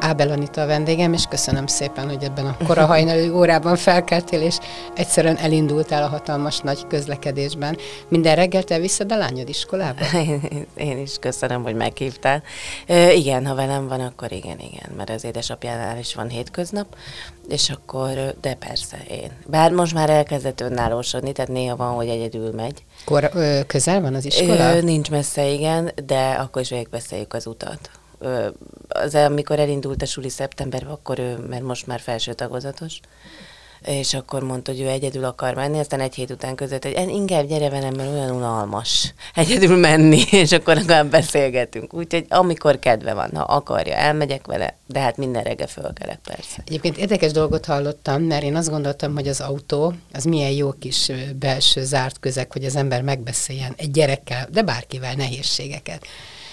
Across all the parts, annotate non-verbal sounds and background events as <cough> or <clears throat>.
Ábel Anita a vendégem, és köszönöm szépen, hogy ebben a kora hajnali <laughs> órában felkeltél, és egyszerűen elindultál a hatalmas nagy közlekedésben. Minden reggel te visszad a lányod iskolába? <laughs> Én, én is köszönöm, hogy meghívtál. E, igen, ha velem van, akkor igen, igen, mert az édesapjánál is van hétköznap, és akkor, de persze én. Bár most már elkezdett önállósodni, tehát néha van, hogy egyedül megy. Kor, ö, közel van az iskola? Ö, nincs messze, igen, de akkor is végigbeszéljük az utat az, amikor elindult a suli szeptemberben, akkor ő, mert most már felső tagozatos, és akkor mondta, hogy ő egyedül akar menni, aztán egy hét után között, hogy inkább gyere velem, mert olyan unalmas <laughs> egyedül menni, <laughs> és akkor legalább beszélgetünk. Úgyhogy amikor kedve van, ha akarja, elmegyek vele, de hát minden reggel fölkelek persze. Egyébként érdekes dolgot hallottam, mert én azt gondoltam, hogy az autó az milyen jó kis belső zárt közeg, hogy az ember megbeszéljen egy gyerekkel, de bárkivel nehézségeket.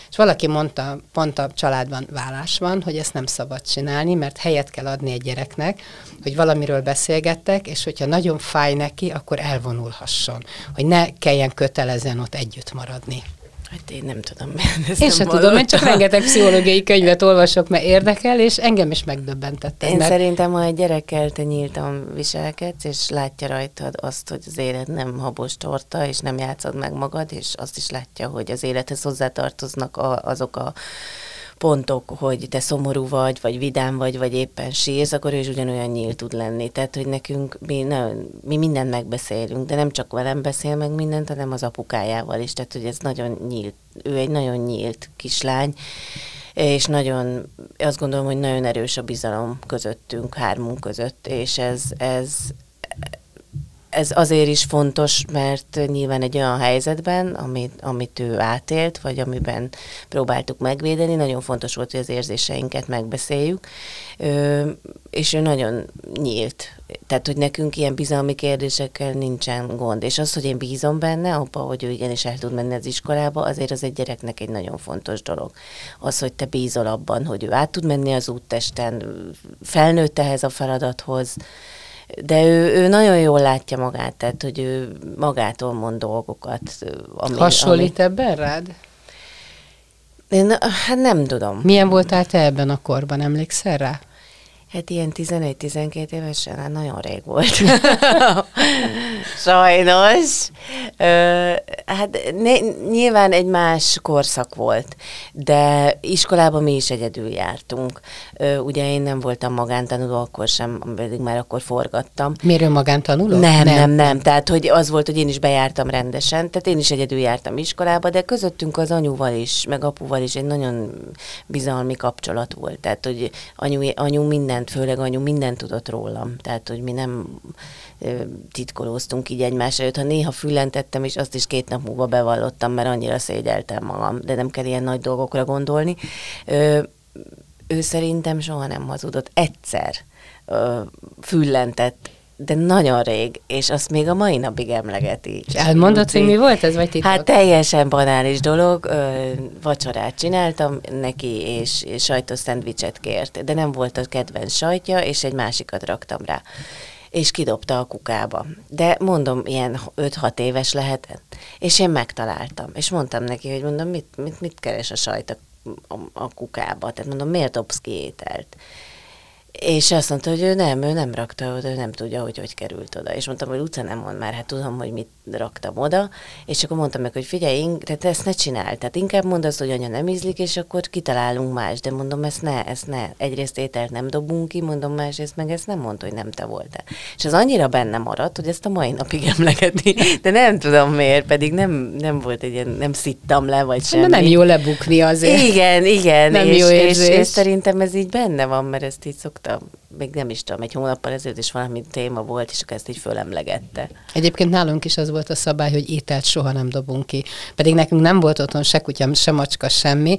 És valaki mondta, pont a családban vállás van, hogy ezt nem szabad csinálni, mert helyet kell adni egy gyereknek, hogy valamiről beszélgettek, és hogyha nagyon fáj neki, akkor elvonulhasson, hogy ne kelljen kötelezen ott együtt maradni. Hát én nem tudom. <laughs> Én sem tudom, én csak rengeteg pszichológiai könyvet <laughs> olvasok, mert érdekel, és engem is megdöbbentett. Én mert... szerintem, ha egy gyerekkel te nyíltan viselkedsz, és látja rajtad azt, hogy az élet nem habos torta, és nem játszod meg magad, és azt is látja, hogy az élethez hozzátartoznak a, azok a pontok, hogy te szomorú vagy, vagy vidám vagy, vagy éppen sírsz, akkor ő is ugyanolyan nyílt tud lenni. Tehát, hogy nekünk mi, ne, mi mindent megbeszélünk, de nem csak velem beszél meg mindent, hanem az apukájával is. Tehát, hogy ez nagyon nyílt, ő egy nagyon nyílt kislány, és nagyon, azt gondolom, hogy nagyon erős a bizalom közöttünk, hármunk között, és ez, ez, ez azért is fontos, mert nyilván egy olyan helyzetben, amit, amit ő átélt, vagy amiben próbáltuk megvédeni, nagyon fontos volt, hogy az érzéseinket megbeszéljük, ö, és ő nagyon nyílt. Tehát, hogy nekünk ilyen bizalmi kérdésekkel nincsen gond. És az, hogy én bízom benne, abba, hogy ő igenis el tud menni az iskolába, azért az egy gyereknek egy nagyon fontos dolog. Az, hogy te bízol abban, hogy ő át tud menni az úttesten, felnőtt ehhez a feladathoz, de ő, ő nagyon jól látja magát, tehát hogy ő magától mond dolgokat. Ami, Hasonlít ami... ebben rád? Én hát nem tudom. Milyen voltál te ebben a korban, emlékszel rá? Hát ilyen 11-12 évesen, hát nagyon rég volt. <laughs> Sajnos. Ö, hát ne, nyilván egy más korszak volt, de iskolában mi is egyedül jártunk. Ö, ugye én nem voltam magántanuló akkor sem, pedig már akkor forgattam. Miért magántanuló? Nem, nem, nem, nem. Tehát, hogy az volt, hogy én is bejártam rendesen, tehát én is egyedül jártam iskolába, de közöttünk az anyuval is, meg apuval is egy nagyon bizalmi kapcsolat volt. Tehát, hogy anyu, anyu mindent mindent, főleg anyu mindent tudott rólam. Tehát, hogy mi nem titkolóztunk így egymás előtt. Ha néha füllentettem, és azt is két nap múlva bevallottam, mert annyira szégyeltem magam, de nem kell ilyen nagy dolgokra gondolni. Ő szerintem soha nem hazudott. Egyszer füllentett de nagyon rég, és azt még a mai napig emlegeti. És elmondod, hogy mi volt ez, vagy titok? Hát teljesen banális dolog, ö, vacsorát csináltam neki, és, és sajtos szendvicset kért, de nem volt a kedvenc sajtja, és egy másikat raktam rá és kidobta a kukába. De mondom, ilyen 5-6 éves lehetett. És én megtaláltam, és mondtam neki, hogy mondom, mit, mit, mit keres a sajt a, a, a kukába? Tehát mondom, miért dobsz ki ételt? És azt mondta, hogy ő nem, ő nem rakta oda, ő nem tudja, hogy hogy került oda. És mondtam, hogy utca nem mond már, hát tudom, hogy mit raktam oda. És akkor mondtam meg, hogy figyelj, tehát ezt ne csinál. Tehát inkább mondd azt, hogy anya nem ízlik, és akkor kitalálunk más. De mondom, ezt ne, ezt ne. Egyrészt ételt nem dobunk ki, mondom, másrészt meg ezt nem mondta, hogy nem te voltál. És az annyira benne maradt, hogy ezt a mai napig <laughs> emlegeti. De nem tudom miért, pedig nem, nem volt egy ilyen, nem szittam le, vagy semmi. Nem jó lebukni azért. Igen, igen. Nem és, jó és, és, és szerintem ez így benne van, mert ezt így szoktam még nem is tudom, egy hónappal ezelőtt is valami téma volt, és akkor ezt így fölemlegette. Egyébként nálunk is az volt a szabály, hogy ételt soha nem dobunk ki. Pedig nekünk nem volt otthon se kutya, se macska, semmi,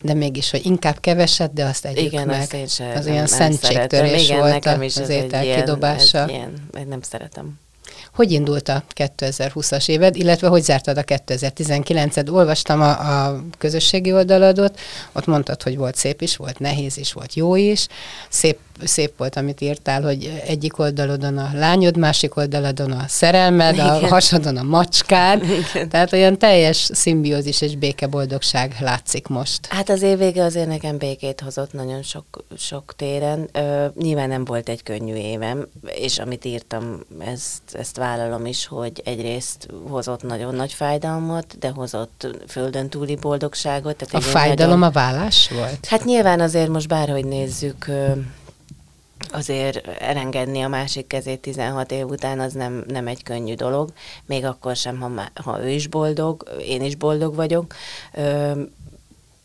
de mégis, hogy inkább keveset, de azt együk Igen, meg. azt én sem, az nem, olyan nem szentségtörés. Igen, volt nekem a- is az egy étel ilyen, kidobása. Ilyen, nem szeretem. Hogy indult a 2020-as éved, illetve hogy zártad a 2019-et? Olvastam a, a közösségi oldaladot, ott mondtad, hogy volt szép is, volt nehéz is, volt jó is. Szép, szép volt, amit írtál, hogy egyik oldalodon a lányod, másik oldalodon a szerelmed, a Igen. hasadon a macskád. Tehát olyan teljes szimbiózis és békeboldogság látszik most. Hát az év vége azért nekem békét hozott nagyon sok, sok téren. Ö, nyilván nem volt egy könnyű évem, és amit írtam, ezt, ezt vállalom is, hogy egyrészt hozott nagyon nagy fájdalmat, de hozott földön túli boldogságot. Tehát A fájdalom nagyon... a vállás volt? Hát nyilván azért most bárhogy nézzük, azért elengedni a másik kezét 16 év után az nem, nem egy könnyű dolog, még akkor sem, ha, má, ha ő is boldog, én is boldog vagyok.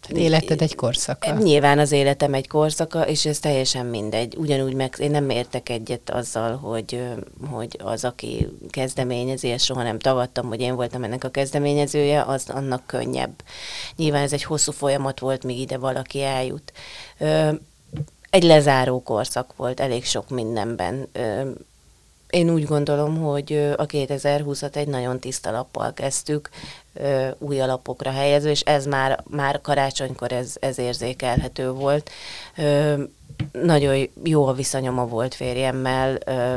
Ö, Életed egy korszaka. Nyilván az életem egy korszaka, és ez teljesen mindegy. Ugyanúgy meg én nem értek egyet azzal, hogy, hogy az, aki kezdeményezi, ezt soha nem tagadtam, hogy én voltam ennek a kezdeményezője, az annak könnyebb. Nyilván ez egy hosszú folyamat volt, míg ide valaki eljut. Egy lezáró korszak volt elég sok mindenben. Én úgy gondolom, hogy a 2020-at egy nagyon tiszta lappal kezdtük, ö, új alapokra helyező, és ez már, már karácsonykor ez, ez érzékelhető volt. Ö, nagyon jó a viszonyom a volt férjemmel, ö,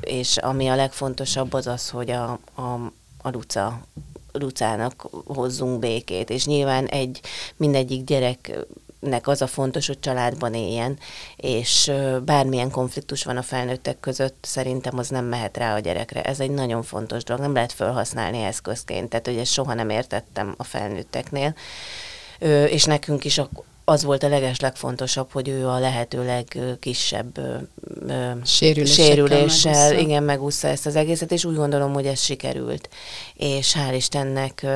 és ami a legfontosabb az az, hogy a, a, a Luca Lucának hozzunk békét, és nyilván egy mindegyik gyereknek az a fontos, hogy családban éljen, és bármilyen konfliktus van a felnőttek között, szerintem az nem mehet rá a gyerekre. Ez egy nagyon fontos dolog, nem lehet felhasználni eszközként, tehát hogy ezt soha nem értettem a felnőtteknél, és nekünk is az volt a leges legfontosabb, hogy ő a lehető legkisebb Sérülésekkel sérüléssel megúszza. igen, megúszta ezt az egészet, és úgy gondolom, hogy ez sikerült. És hál' Istennek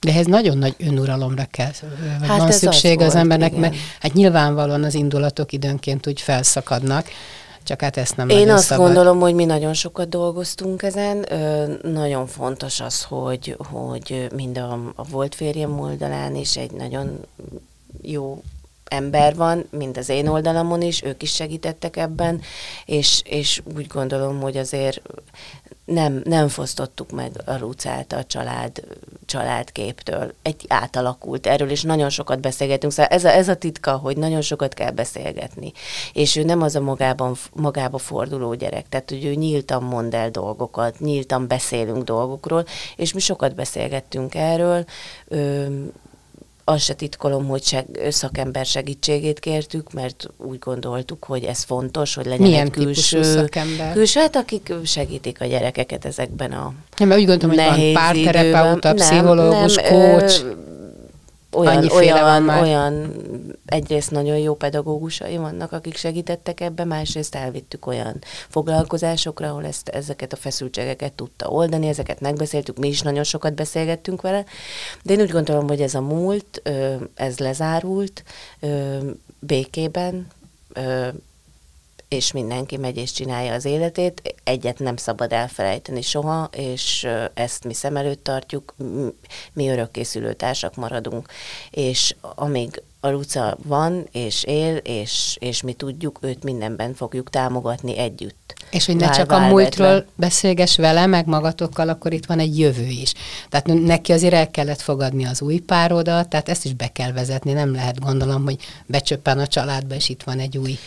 De ehhez nagyon nagy önuralomra kell, vagy Hát van az szükség az, volt, embernek, igen. mert hát nyilvánvalóan az indulatok időnként úgy felszakadnak, csak hát ezt nem Én azt szabad. gondolom, hogy mi nagyon sokat dolgoztunk ezen. Ö, nagyon fontos az, hogy, hogy mind a, a volt férjem oldalán is egy nagyon jó ember van, mind az én oldalamon is, ők is segítettek ebben, és, és úgy gondolom, hogy azért nem, nem fosztottuk meg a Lucát a család, családképtől. Egy átalakult erről, és nagyon sokat beszélgetünk. Szóval ez a, ez a titka, hogy nagyon sokat kell beszélgetni. És ő nem az a magában, magába forduló gyerek, tehát hogy ő nyíltan mond el dolgokat, nyíltan beszélünk dolgokról, és mi sokat beszélgettünk erről. Ö, azt se titkolom, hogy seg, szakember segítségét kértük, mert úgy gondoltuk, hogy ez fontos, hogy legyen Milyen egy külső, szakember? külső, hát akik segítik a gyerekeket ezekben a Nem, mert úgy gondolom, hogy van párterapeuta, pszichológus, nem, coach. ö, olyan, Annyiféle olyan, olyan, egyrészt nagyon jó pedagógusai vannak, akik segítettek ebben, másrészt elvittük olyan foglalkozásokra, ahol ezt, ezeket a feszültségeket tudta oldani, ezeket megbeszéltük, mi is nagyon sokat beszélgettünk vele, de én úgy gondolom, hogy ez a múlt, ez lezárult békében, és mindenki megy és csinálja az életét. Egyet nem szabad elfelejteni soha, és ezt mi szem előtt tartjuk, mi örökkészülő társak maradunk. És amíg a Luca van, és él, és, és mi tudjuk, őt mindenben fogjuk támogatni együtt. És hogy ne csak a múltról beszélges vele, meg magatokkal, akkor itt van egy jövő is. Tehát neki azért el kellett fogadni az új párodat, tehát ezt is be kell vezetni, nem lehet gondolom, hogy becsöppen a családba, és itt van egy új,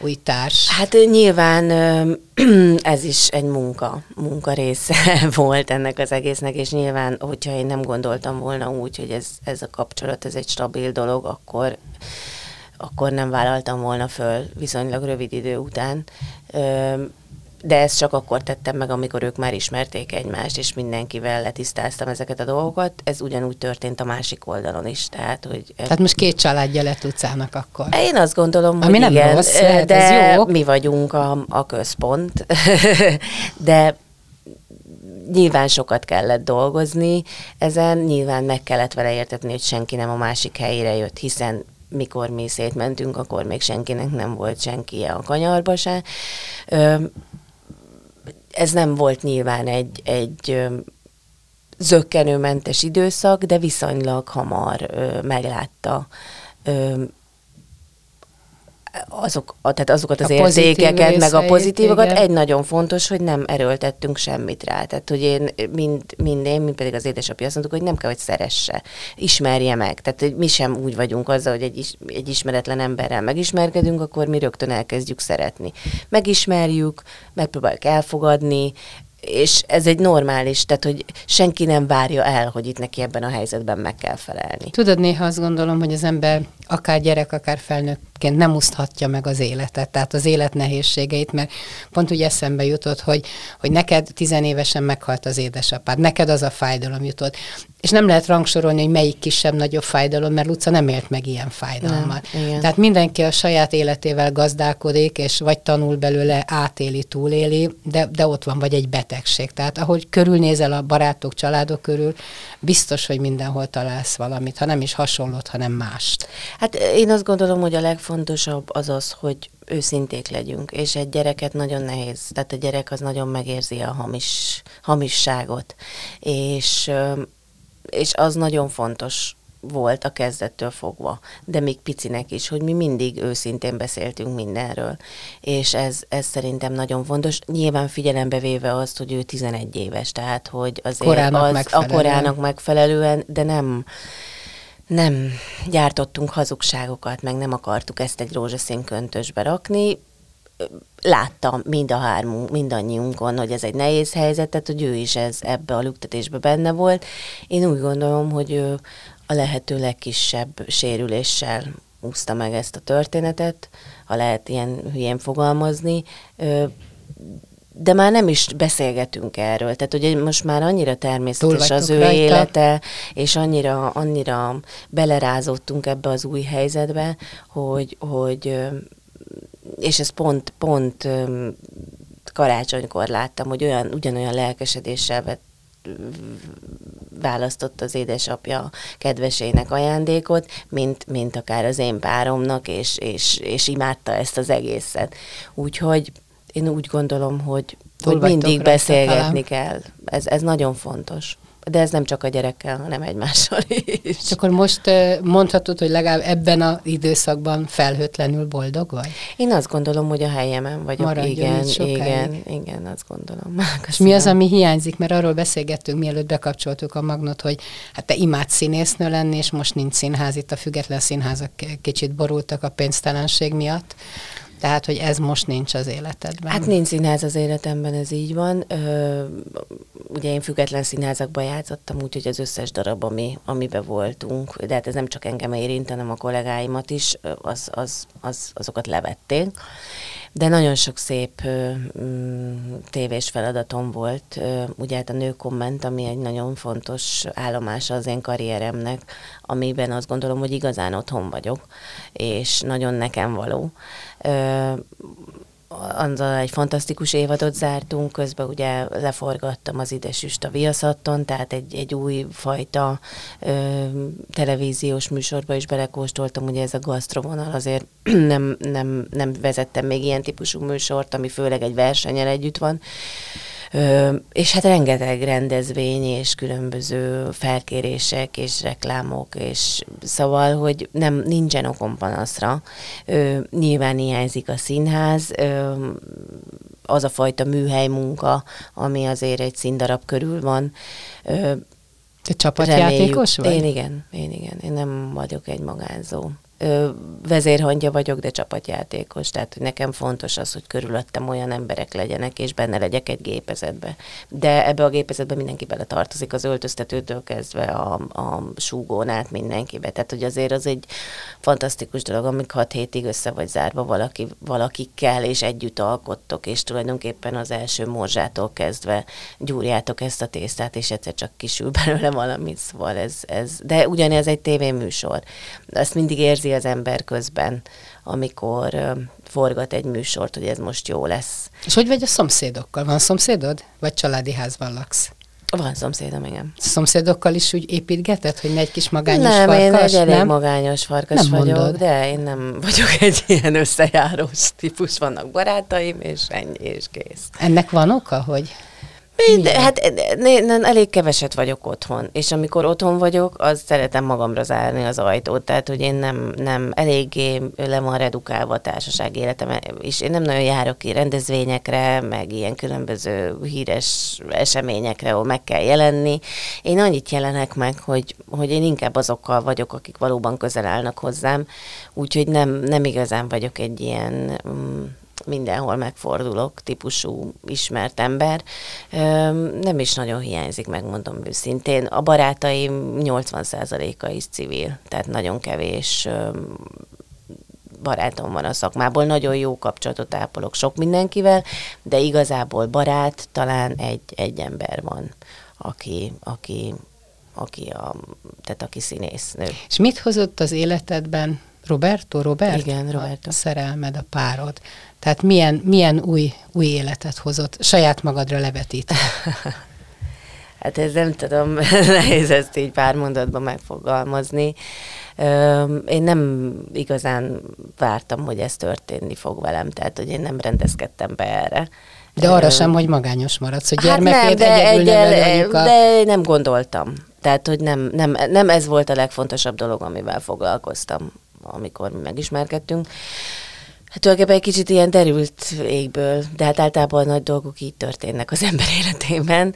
új társ. Hát nyilván <clears throat> ez is egy munka, munka része <laughs> volt ennek az egésznek, és nyilván, hogyha én nem gondoltam volna úgy, hogy ez, ez a kapcsolat, ez egy stabil dolog, akkor, akkor nem vállaltam volna föl viszonylag rövid idő után. Ö, de ezt csak akkor tettem meg, amikor ők már ismerték egymást, és mindenkivel letisztáztam ezeket a dolgokat. Ez ugyanúgy történt a másik oldalon is. Tehát, hogy Tehát most két családja lett utcának akkor. én azt gondolom, Ami hogy nem igen, rossz, lehet, de ez jó. mi vagyunk a, a központ, <laughs> de nyilván sokat kellett dolgozni ezen, nyilván meg kellett vele értetni, hogy senki nem a másik helyére jött, hiszen mikor mi szétmentünk, akkor még senkinek nem volt senki a kanyarba se. Ö, ez nem volt nyilván egy, egy zöggenőmentes időszak, de viszonylag hamar meglátta azok, tehát azokat az a értékeket, meg a pozitívokat. Igen. Egy nagyon fontos, hogy nem erőltettünk semmit rá. Tehát, hogy én, mind, mind én, mind pedig az édesapja azt mondtuk, hogy nem kell, hogy szeresse, ismerje meg. Tehát, hogy mi sem úgy vagyunk azzal, hogy egy, is, egy ismeretlen emberrel megismerkedünk, akkor mi rögtön elkezdjük szeretni. Megismerjük, megpróbáljuk elfogadni, és ez egy normális, tehát hogy senki nem várja el, hogy itt neki ebben a helyzetben meg kell felelni. Tudod, néha azt gondolom, hogy az ember akár gyerek, akár felnőttként nem úszhatja meg az életet, tehát az élet nehézségeit, mert pont úgy eszembe jutott, hogy, hogy neked tizenévesen meghalt az édesapád, neked az a fájdalom jutott, és nem lehet rangsorolni, hogy melyik kisebb, nagyobb fájdalom, mert Luca nem élt meg ilyen fájdalmat. Nem, Tehát mindenki a saját életével gazdálkodik, és vagy tanul belőle, átéli, túléli, de, de ott van vagy egy betegség. Tehát ahogy körülnézel a barátok, családok körül, biztos, hogy mindenhol találsz valamit, ha nem is hasonlót, hanem mást. Hát én azt gondolom, hogy a legfontosabb az az, hogy őszinték legyünk, és egy gyereket nagyon nehéz, tehát a gyerek az nagyon megérzi a hamis, hamisságot, és és az nagyon fontos volt a kezdettől fogva, de még picinek is, hogy mi mindig őszintén beszéltünk mindenről, és ez, ez szerintem nagyon fontos, nyilván figyelembe véve azt, hogy ő 11 éves, tehát hogy azért korának az megfelelően. a korának megfelelően, de nem nem gyártottunk hazugságokat, meg nem akartuk ezt egy rózsaszín köntösbe rakni, láttam mind a hármunk, mindannyiunkon, hogy ez egy nehéz helyzet, tehát hogy ő is ez ebbe a lüktetésbe benne volt. Én úgy gondolom, hogy ő a lehető legkisebb sérüléssel úszta meg ezt a történetet, ha lehet ilyen hülyén fogalmazni, de már nem is beszélgetünk erről. Tehát ugye most már annyira természetes az ő rajta. élete, és annyira, annyira belerázottunk ebbe az új helyzetbe, hogy, hogy és ez pont, pont karácsonykor láttam, hogy olyan, ugyanolyan lelkesedéssel vett választott az édesapja kedvesének ajándékot, mint, mint akár az én páromnak, és, és, és imádta ezt az egészet. Úgyhogy én úgy gondolom, hogy, hogy mindig beszélgetni kell. Ez, ez nagyon fontos. De ez nem csak a gyerekkel, hanem egymással <laughs> is. És akkor most mondhatod, hogy legalább ebben az időszakban felhőtlenül boldog vagy? Én azt gondolom, hogy a helyemen vagyok. Maradjon igen, igen, igen, azt gondolom. <laughs> Köszönöm. És mi az, ami hiányzik? Mert arról beszélgettünk, mielőtt bekapcsoltuk a magnot, hogy hát te imádsz színésznő lenni, és most nincs színház, itt a független színházak kicsit borultak a pénztelenség miatt. Tehát, hogy ez most nincs az életedben. Hát nincs színház az életemben, ez így van. Ö, ugye én független színházakban játszottam, úgyhogy az összes darab, ami, amiben voltunk, de hát ez nem csak engem érint, hanem a kollégáimat is, az, az, az, azokat levették. De nagyon sok szép ö, mm, tévés feladatom volt. Ö, ugye hát a nő komment, ami egy nagyon fontos állomása az én karrieremnek, amiben azt gondolom, hogy igazán otthon vagyok, és nagyon nekem való Eh, azzal egy fantasztikus évadot zártunk, közben ugye leforgattam az Idesüst a Viaszatton, tehát egy, egy új fajta ö, televíziós műsorba is belekóstoltam, ugye ez a gasztrovonal azért <clears throat> nem, nem, nem vezettem még ilyen típusú műsort, ami főleg egy versenyen együtt van, Ö, és hát rengeteg rendezvény és különböző felkérések és reklámok, és szóval, hogy nem nincsen okom panaszra. Ö, nyilván hiányzik a színház, ö, az a fajta műhely munka, ami azért egy színdarab körül van. Te csapatjátékos vagy? Én igen, én igen. Én nem vagyok egy magánzó vezérhangja vagyok, de csapatjátékos, tehát hogy nekem fontos az, hogy körülöttem olyan emberek legyenek, és benne legyek egy gépezetbe. De ebbe a gépezetbe mindenki bele tartozik, az öltöztetőtől kezdve a, a súgón át mindenkibe. Tehát, hogy azért az egy fantasztikus dolog, amik hat hétig össze vagy zárva valaki, valakikkel, és együtt alkottok, és tulajdonképpen az első morzsától kezdve gyúrjátok ezt a tésztát, és egyszer csak kisül belőle valamit, szóval ez, ez de ugyanez egy tévéműsor. Ezt mindig érzi érzi az ember közben, amikor forgat egy műsort, hogy ez most jó lesz. És hogy vagy a szomszédokkal? Van szomszédod? Vagy családi házban laksz? Van szomszédom, igen. Szomszédokkal is úgy építgetett, hogy ne egy kis magányos nem, farkas? én egy elég nem? magányos farkas Nem vagyok, mondod. de én nem vagyok <laughs> egy ilyen összejárós típus. Vannak barátaim, és ennyi, és kész. Ennek van oka, hogy Mind, hát én elég keveset vagyok otthon, és amikor otthon vagyok, az szeretem magamra zárni az ajtót, tehát hogy én nem, nem eléggé le van redukálva a társaság életem, és én nem nagyon járok ki rendezvényekre, meg ilyen különböző híres eseményekre, ahol meg kell jelenni. Én annyit jelenek meg, hogy, hogy én inkább azokkal vagyok, akik valóban közel állnak hozzám, úgyhogy nem, nem igazán vagyok egy ilyen... mindenhol megfordulok típusú ismert ember. Nem is nagyon hiányzik, megmondom őszintén. A barátaim 80%-a is civil, tehát nagyon kevés barátom van a szakmából, nagyon jó kapcsolatot ápolok sok mindenkivel, de igazából barát talán egy, egy ember van, aki, aki, aki, a, tehát aki színésznő. És mit hozott az életedben Roberto, Robert? Igen, Roberto. A szerelmed, a párod. Tehát milyen, milyen új, új életet hozott, saját magadra levetítve? <laughs> Hát ez nem tudom, <laughs> nehéz ezt így pár mondatban megfogalmazni. Én nem igazán vártam, hogy ez történni fog velem, tehát hogy én nem rendezkedtem be erre. De arra sem, hogy magányos maradsz, hogy Hát gyermekét nem, de, egyedül egyel, anyuka. de nem gondoltam. Tehát, hogy nem, nem, nem ez volt a legfontosabb dolog, amivel foglalkoztam, amikor mi megismerkedtünk. Hát tulajdonképpen egy kicsit ilyen derült égből, de hát általában nagy dolgok így történnek az <laughs> ember életében.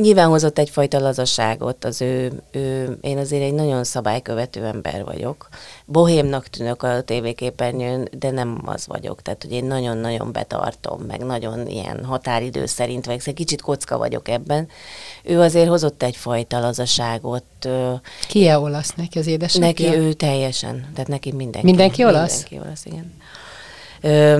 Nyilván hozott egyfajta lazasságot az ő, ő, én azért egy nagyon szabálykövető ember vagyok. Bohémnak tűnök a tévéképernyőn, de nem az vagyok. Tehát, hogy én nagyon-nagyon betartom, meg nagyon ilyen határidő szerint vagyok, szóval kicsit kocka vagyok ebben. Ő azért hozott egyfajta lazaságot. ö, Ki-e olasz neki az édesapja? Neki ő teljesen, tehát neki mindenki. Mindenki olasz? Mindenki olasz, igen.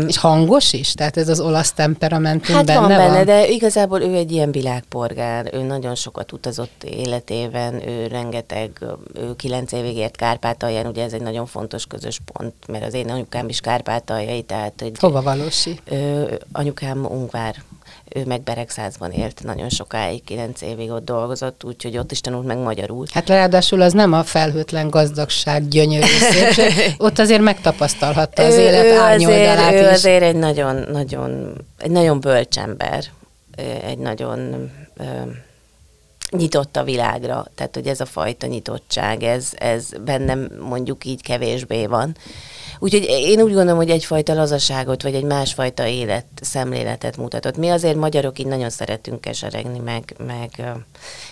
És hangos is? Tehát ez az olasz temperamentum Hát benne van benne, van? de igazából ő egy ilyen világpolgár, ő nagyon sokat utazott életében, ő rengeteg, ő kilenc évig ért Kárpátalján, ugye ez egy nagyon fontos közös pont, mert az én anyukám is kárpátaljai, tehát hogy Hova valósi? Ö, anyukám Ungvár, ő meg Beregszázban élt nagyon sokáig, kilenc évig ott dolgozott, úgyhogy ott is tanult meg magyarul. Hát ráadásul az nem a felhőtlen gazdagság, gyönyörű <laughs> szépség. Ott azért megtapasztalhatta az élet ő árnyoldalát azért, ő azért egy nagyon, nagyon, egy nagyon bölcs ember, egy nagyon ö, nyitott a világra, tehát hogy ez a fajta nyitottság, ez, ez bennem mondjuk így kevésbé van. Úgyhogy én úgy gondolom, hogy egyfajta lazaságot, vagy egy másfajta élet, szemléletet mutatott. Mi azért magyarok így nagyon szeretünk keseregni, meg, meg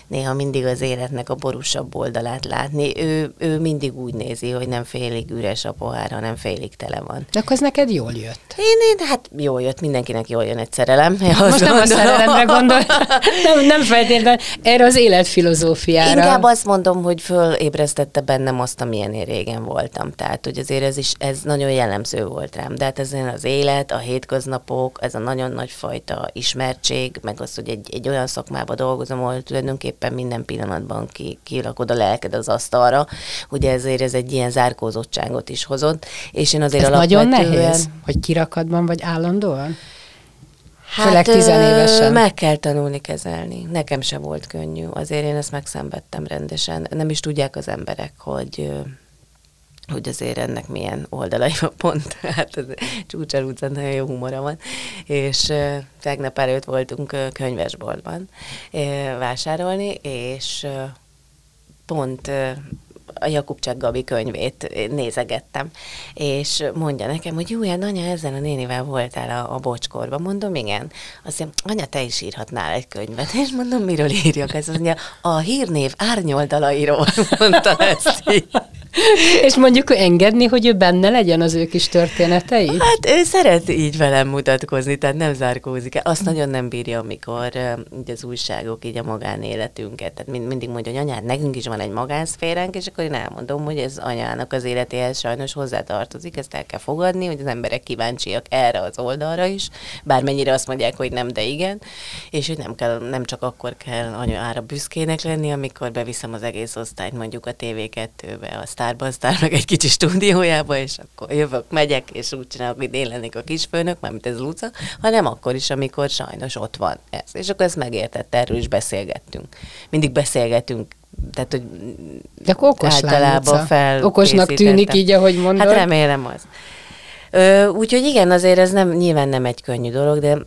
néha mindig az életnek a borúsabb oldalát látni. Ő, ő mindig úgy nézi, hogy nem félig üres a pohár, hanem félig tele van. De akkor ez neked jól jött. Én, én, hát jól jött, mindenkinek jól jön egy szerelem. Most nem a gondolom. szerelemre gondol, <laughs> nem, nem feltétlenül erre az életfilozófiára. Inkább azt mondom, hogy fölébresztette bennem azt, amilyen én régen voltam. Tehát, hogy azért ez is, ez nagyon jellemző volt rám. De hát ez az élet, a hétköznapok, ez a nagyon nagy fajta ismertség, meg az, hogy egy, egy olyan szakmába dolgozom, ahol tulajdonképpen minden pillanatban ki, kilakod a lelked az asztalra, hogy ezért ez egy ilyen zárkózottságot is hozott. És én azért Ez nagyon alapvetően... nehéz, hogy kirakadban vagy állandóan? Főleg tizenévesen. Hát, Meg kell tanulni kezelni. Nekem se volt könnyű. Azért én ezt megszenvedtem rendesen. Nem is tudják az emberek, hogy hogy azért ennek milyen oldalai van pont. <laughs> Hát ez csúcsal utcán nagyon jó humora van. És tegnap előtt voltunk könyvesboltban vásárolni, és pont a Jakubcsák Gabi könyvét nézegettem, és mondja nekem, hogy jó, hát anya, ezzel a nénivel voltál a, a bocskorban. Mondom, igen. Azt mondja, anya, te is írhatnál egy könyvet. <laughs> És mondom, miről írjak? Ez mondja, a hírnév árnyoldalairól <laughs> mondta ezt így. <laughs> És mondjuk engedni, hogy ő benne legyen az ő kis történetei? Hát ő szeret így velem mutatkozni, tehát nem zárkózik. Azt nagyon nem bírja, amikor így az újságok így a magánéletünket. Tehát mind, mindig mondja, hogy anyád, nekünk is van egy magánszféránk, és akkor én elmondom, hogy ez anyának az életéhez sajnos hozzátartozik, ezt el kell fogadni, hogy az emberek kíváncsiak erre az oldalra is, bármennyire azt mondják, hogy nem, de igen, és hogy nem, kell, nem csak akkor kell anyára büszkének lenni, amikor beviszem az egész osztályt mondjuk a TV2-be, a sztárban, sztárnak egy kicsi stúdiójába, és akkor jövök, megyek, és úgy csinálok, hogy én lennék a kisfőnök, mármint ez Luca, hanem akkor is, amikor sajnos ott van ez. És akkor ezt megértett, erről is beszélgettünk. Mindig beszélgetünk tehát, hogy De akkor okos általában fel. Okosnak tűnik így, ahogy mondod. Hát remélem az. Úgyhogy igen, azért ez nem, nyilván nem egy könnyű dolog, de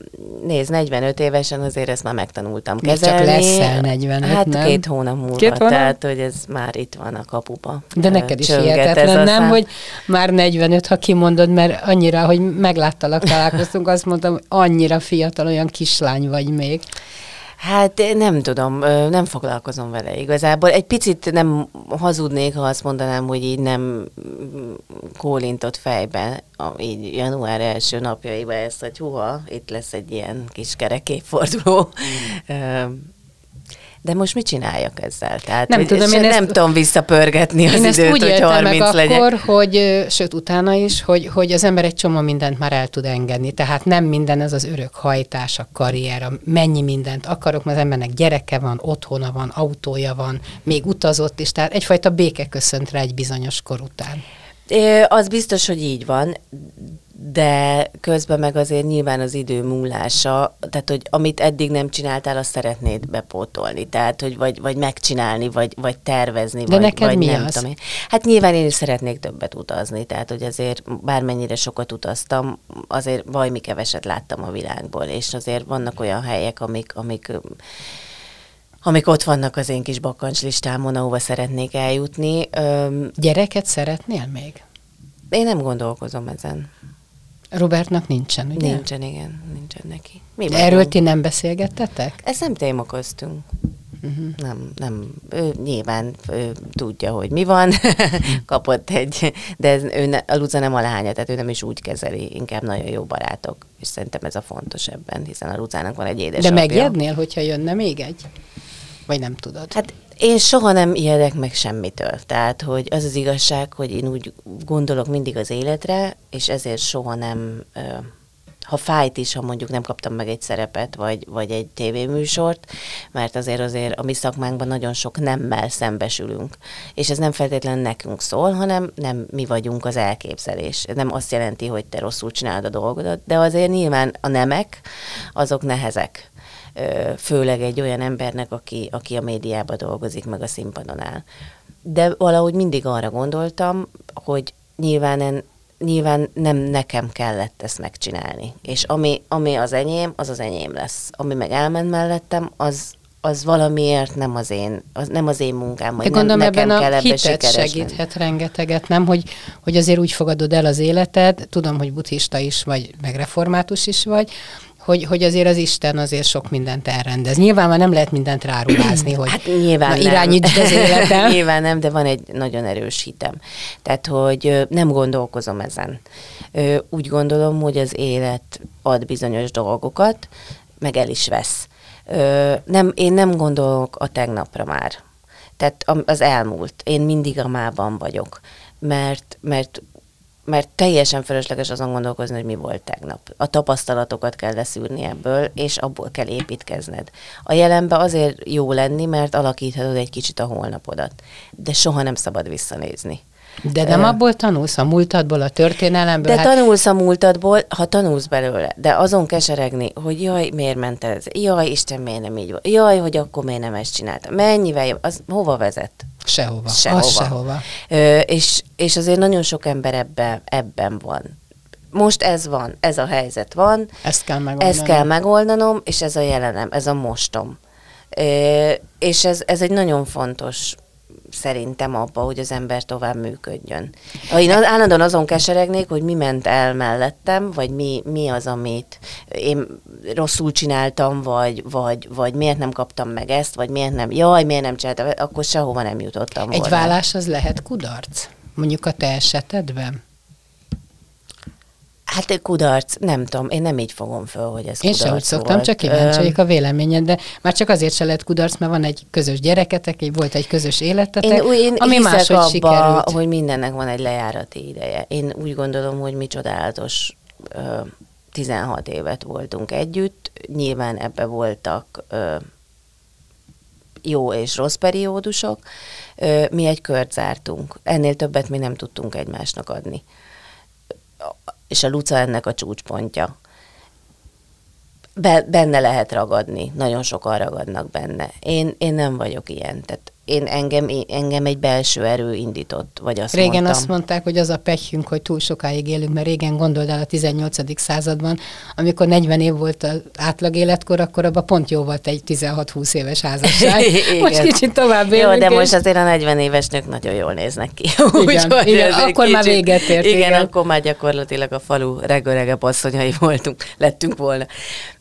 nézd, 45 évesen azért ezt már megtanultam Még kezelni. csak leszel 45, Hát nem? két hónap múlva, két hónap? tehát hogy ez már itt van a kapuba. De neked is hihetetlen, nem, szám. hogy már 45, ha kimondod, mert annyira, hogy megláttalak, találkoztunk, azt mondtam, hogy annyira fiatal, olyan kislány vagy még. Hát nem tudom, nem foglalkozom vele igazából. Egy picit nem hazudnék, ha azt mondanám, hogy így nem kólintott fejben, így január első napjaiban ezt, hogy huha, itt lesz egy ilyen kis kerekéforduló. Mm. De most mit csináljak ezzel? Tehát, nem tudom, én nem ezt, tudom visszapörgetni az én időt, úgy hogy 30 meg legyek. akkor, hogy, sőt utána is, hogy, hogy az ember egy csomó mindent már el tud engedni. Tehát nem minden ez az örök hajtás, a karrier, a mennyi mindent akarok, mert az embernek gyereke van, otthona van, autója van, még utazott is, tehát egyfajta béke köszönt rá egy bizonyos kor után. É, az biztos, hogy így van, de közben meg azért nyilván az idő múlása, tehát hogy amit eddig nem csináltál, azt szeretnéd bepótolni, tehát hogy vagy, vagy megcsinálni, vagy, vagy tervezni, de vagy, neked vagy mi nem az? tudom én. Hát nyilván én is szeretnék többet utazni, tehát hogy azért bármennyire sokat utaztam, azért vajmi keveset láttam a világból, és azért vannak olyan helyek, amik, amik amik ott vannak az én kis bakancslistámon, ahova szeretnék eljutni. Gyereket szeretnél még? Én nem gondolkozom ezen. Robertnak nincsen, ugye? Nincsen, igen, nincsen neki. Mi De erről ti nem beszélgettetek? Ezt nem téma köztünk. Uh-huh. Nem, nem, ő nyilván ő tudja, hogy mi van, <laughs> kapott egy, de ez, ő ne, a Luca nem a lánya, tehát ő nem is úgy kezeli, inkább nagyon jó barátok, és szerintem ez a fontos ebben, hiszen a Lucának van egy édesapja. De megjednél, hogyha jönne még egy? Vagy nem tudod? Hát én soha nem ijedek meg semmitől. Tehát, hogy az az igazság, hogy én úgy gondolok mindig az életre, és ezért soha nem, ha fájt is, ha mondjuk nem kaptam meg egy szerepet, vagy, vagy egy tévéműsort, mert azért azért a mi szakmánkban nagyon sok nemmel szembesülünk. És ez nem feltétlenül nekünk szól, hanem nem mi vagyunk az elképzelés. Ez nem azt jelenti, hogy te rosszul csinálod a dolgodat, de azért nyilván a nemek, azok nehezek főleg egy olyan embernek, aki, aki a médiában dolgozik, meg a színpadon áll. De valahogy mindig arra gondoltam, hogy nyilván, en, nyilván nem nekem kellett ezt megcsinálni. És ami, ami az enyém, az az enyém lesz. Ami meg elment mellettem, az, az valamiért nem az én, az nem az én munkám, vagy gondolom, nem, nekem ebben kell a ebbe hitet segíthet rengeteget, nem? Hogy, hogy azért úgy fogadod el az életed, tudom, hogy buddhista is vagy, meg református is vagy, hogy, hogy azért az Isten azért sok mindent elrendez. Nyilván már nem lehet mindent ráruházni, hogy hát nyilván na, irányítsd az életem. <laughs> nyilván nem, de van egy nagyon erős hitem. Tehát, hogy nem gondolkozom ezen. Úgy gondolom, hogy az élet ad bizonyos dolgokat, meg el is vesz. Nem, én nem gondolok a tegnapra már. Tehát az elmúlt. Én mindig a mában vagyok. Mert, mert mert teljesen fölösleges azon gondolkozni, hogy mi volt tegnap. A tapasztalatokat kell leszűrni ebből, és abból kell építkezned. A jelenbe azért jó lenni, mert alakíthatod egy kicsit a holnapodat, de soha nem szabad visszanézni. De nem uh, abból tanulsz, a múltadból, a történelemből? De hát... tanulsz a múltadból, ha tanulsz belőle, de azon keseregni, hogy jaj, miért ment ez? Jaj, Isten, miért nem így volt? Jaj, hogy akkor miért nem ezt csináltam? Mennyivel, az hova vezet? Sehova. Sehova. Az sehova. Ö, és, és azért nagyon sok ember ebben, ebben van. Most ez van, ez a helyzet van. Ezt kell megoldanom. Ezt kell megoldanom, és ez a jelenem, ez a mostom. Ö, és ez, ez egy nagyon fontos szerintem abba, hogy az ember tovább működjön. Én állandóan azon keseregnék, hogy mi ment el mellettem, vagy mi, mi az, amit én rosszul csináltam, vagy, vagy, vagy miért nem kaptam meg ezt, vagy miért nem, jaj, miért nem csináltam, akkor sehova nem jutottam Egy volna. vállás az lehet kudarc? Mondjuk a te esetedben? Hát kudarc, nem tudom, én nem így fogom föl, hogy ez Én sem úgy szoktam, volt. csak kíváncsi a véleményed, de már csak azért se lehet kudarc, mert van egy közös gyereketek, volt egy közös életetek, én, én ami máshogy abba, sikerült. hogy mindennek van egy lejárati ideje. Én úgy gondolom, hogy mi csodálatos 16 évet voltunk együtt, nyilván ebbe voltak jó és rossz periódusok, mi egy kört zártunk. Ennél többet mi nem tudtunk egymásnak adni. És a Luca ennek a csúcspontja. Be, benne lehet ragadni, nagyon sokan ragadnak benne. Én, én nem vagyok ilyen, tehát én engem, engem egy belső erő indított, vagy azt Régen mondtam. azt mondták, hogy az a pehjünk, hogy túl sokáig élünk, mert régen gondold el a 18. században, amikor 40 év volt az átlag életkor, akkor abban pont jó volt egy 16-20 éves házasság. <laughs> most kicsit tovább élünk. Jó, de most azért a 40 éves nők nagyon jól néznek ki. Igen, <laughs> Úgy, igen akkor kicsit, már véget ért. Igen, igen, akkor már gyakorlatilag a falu regöregebb asszonyai voltunk, lettünk volna.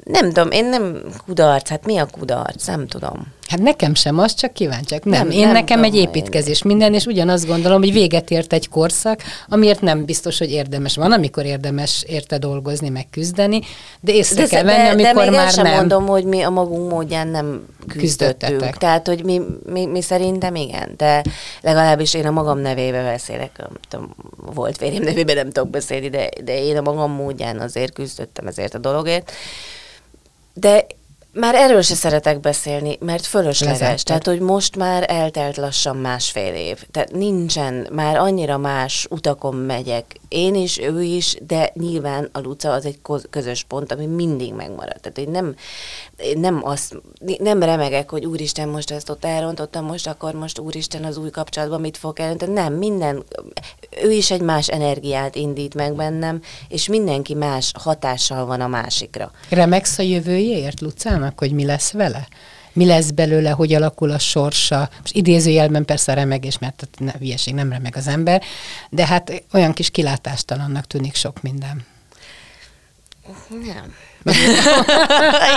Nem tudom, én nem kudarc, hát mi a kudarc? Nem tudom. Hát nekem sem, az csak kíváncsiak. Nem, nem én nem nekem tudom, egy építkezés én. minden, és ugyanazt gondolom, hogy véget ért egy korszak, amiért nem biztos, hogy érdemes. Van, amikor érdemes érte dolgozni, meg küzdeni, de észre de, kell venni, de, amikor de még már sem nem. mondom, hogy mi a magunk módján nem küzdöttünk. Tehát, hogy mi, mi, mi szerintem igen, de legalábbis én a magam nevébe beszélek. Tudom, volt férjem nevében nem tudok beszélni, de, de én a magam módján azért küzdöttem ezért a dologért. De már erről se szeretek beszélni, mert fölösleges. Lezetted. Tehát, hogy most már eltelt lassan másfél év. Tehát nincsen, már annyira más utakon megyek. Én is, ő is, de nyilván a Luca az egy közös pont, ami mindig megmarad. Tehát én nem, én nem, azt, nem remegek, hogy úristen, most ezt ott elrontottam, most akkor most úristen az új kapcsolatban mit fog elrontani. Nem, minden, ő is egy más energiát indít meg bennem, és mindenki más hatással van a másikra. Remegsz a jövőjéért, Lucának, hogy mi lesz vele? mi lesz belőle, hogy alakul a sorsa. Most idézőjelben persze a remegés, mert ne, hülyeség nem remeg az ember, de hát olyan kis kilátástalannak tűnik sok minden. <laughs> Nem.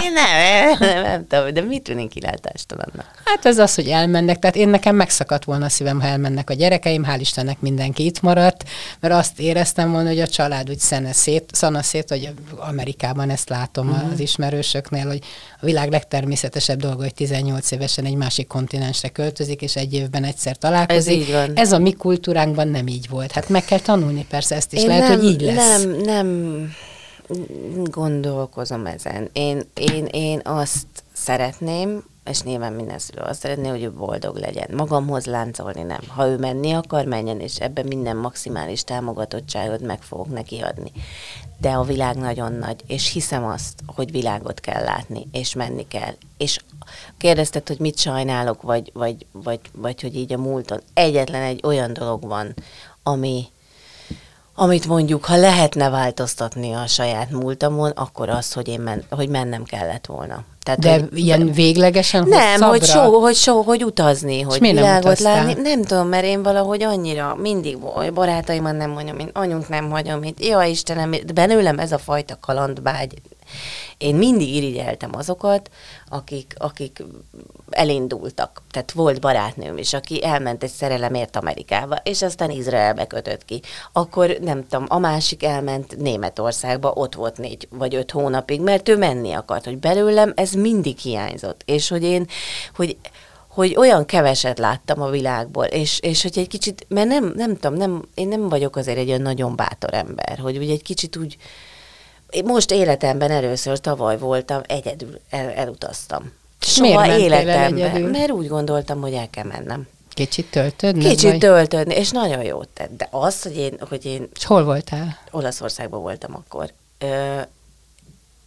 én nem, nem, nem tudom, de mit tűnik kilátástalannak? Hát ez az, hogy elmennek, tehát én nekem megszakadt volna a szívem, ha elmennek a gyerekeim, hál' Istennek mindenki itt maradt, mert azt éreztem volna, hogy a család úgy szene szét, szana szét, hogy Amerikában ezt látom uh-huh. az ismerősöknél, hogy a világ legtermészetesebb dolga, hogy 18 évesen egy másik kontinensre költözik, és egy évben egyszer találkozik. Ez, így van. ez a mi kultúránkban nem így volt. Hát meg kell tanulni persze ezt is, én lehet, nem, hogy így lesz. Nem, nem gondolkozom ezen. Én, én, én azt szeretném, és nyilván minden szülő azt szeretné, hogy ő boldog legyen. Magamhoz láncolni nem. Ha ő menni akar, menjen, és ebben minden maximális támogatottságot meg fogok neki adni. De a világ nagyon nagy, és hiszem azt, hogy világot kell látni, és menni kell. És kérdezted, hogy mit sajnálok, vagy, vagy, vagy, vagy hogy így a múlton. Egyetlen egy olyan dolog van, ami, amit mondjuk, ha lehetne változtatni a saját múltamon, akkor az, hogy én men, hogy mennem kellett volna. Tehát, De hogy, ilyen véglegesen Nem, hogy so, hogy so, hogy utazni, hogy világot nem látni. Nem tudom, mert én valahogy annyira mindig barátaimon nem mondom, én anyunk nem hagyom, mint ja Istenem, benőlem ez a fajta kalandbágy én mindig irigyeltem azokat, akik, akik elindultak. Tehát volt barátnőm is, aki elment egy szerelemért Amerikába, és aztán Izraelbe kötött ki. Akkor nem tudom, a másik elment Németországba, ott volt négy vagy öt hónapig, mert ő menni akart, hogy belőlem ez mindig hiányzott. És hogy én, hogy hogy olyan keveset láttam a világból, és, és hogy egy kicsit, mert nem, nem tudom, nem, én nem vagyok azért egy olyan nagyon bátor ember, hogy úgy egy kicsit úgy, most életemben először tavaly voltam, egyedül el, elutaztam. Soha Miért életemben, mert úgy gondoltam, hogy el kell mennem. Kicsit töltödni? Kicsit vagy? töltödni, és nagyon jót tett. De az, hogy én... Hogy én és hol voltál? Olaszországban voltam akkor. Ö,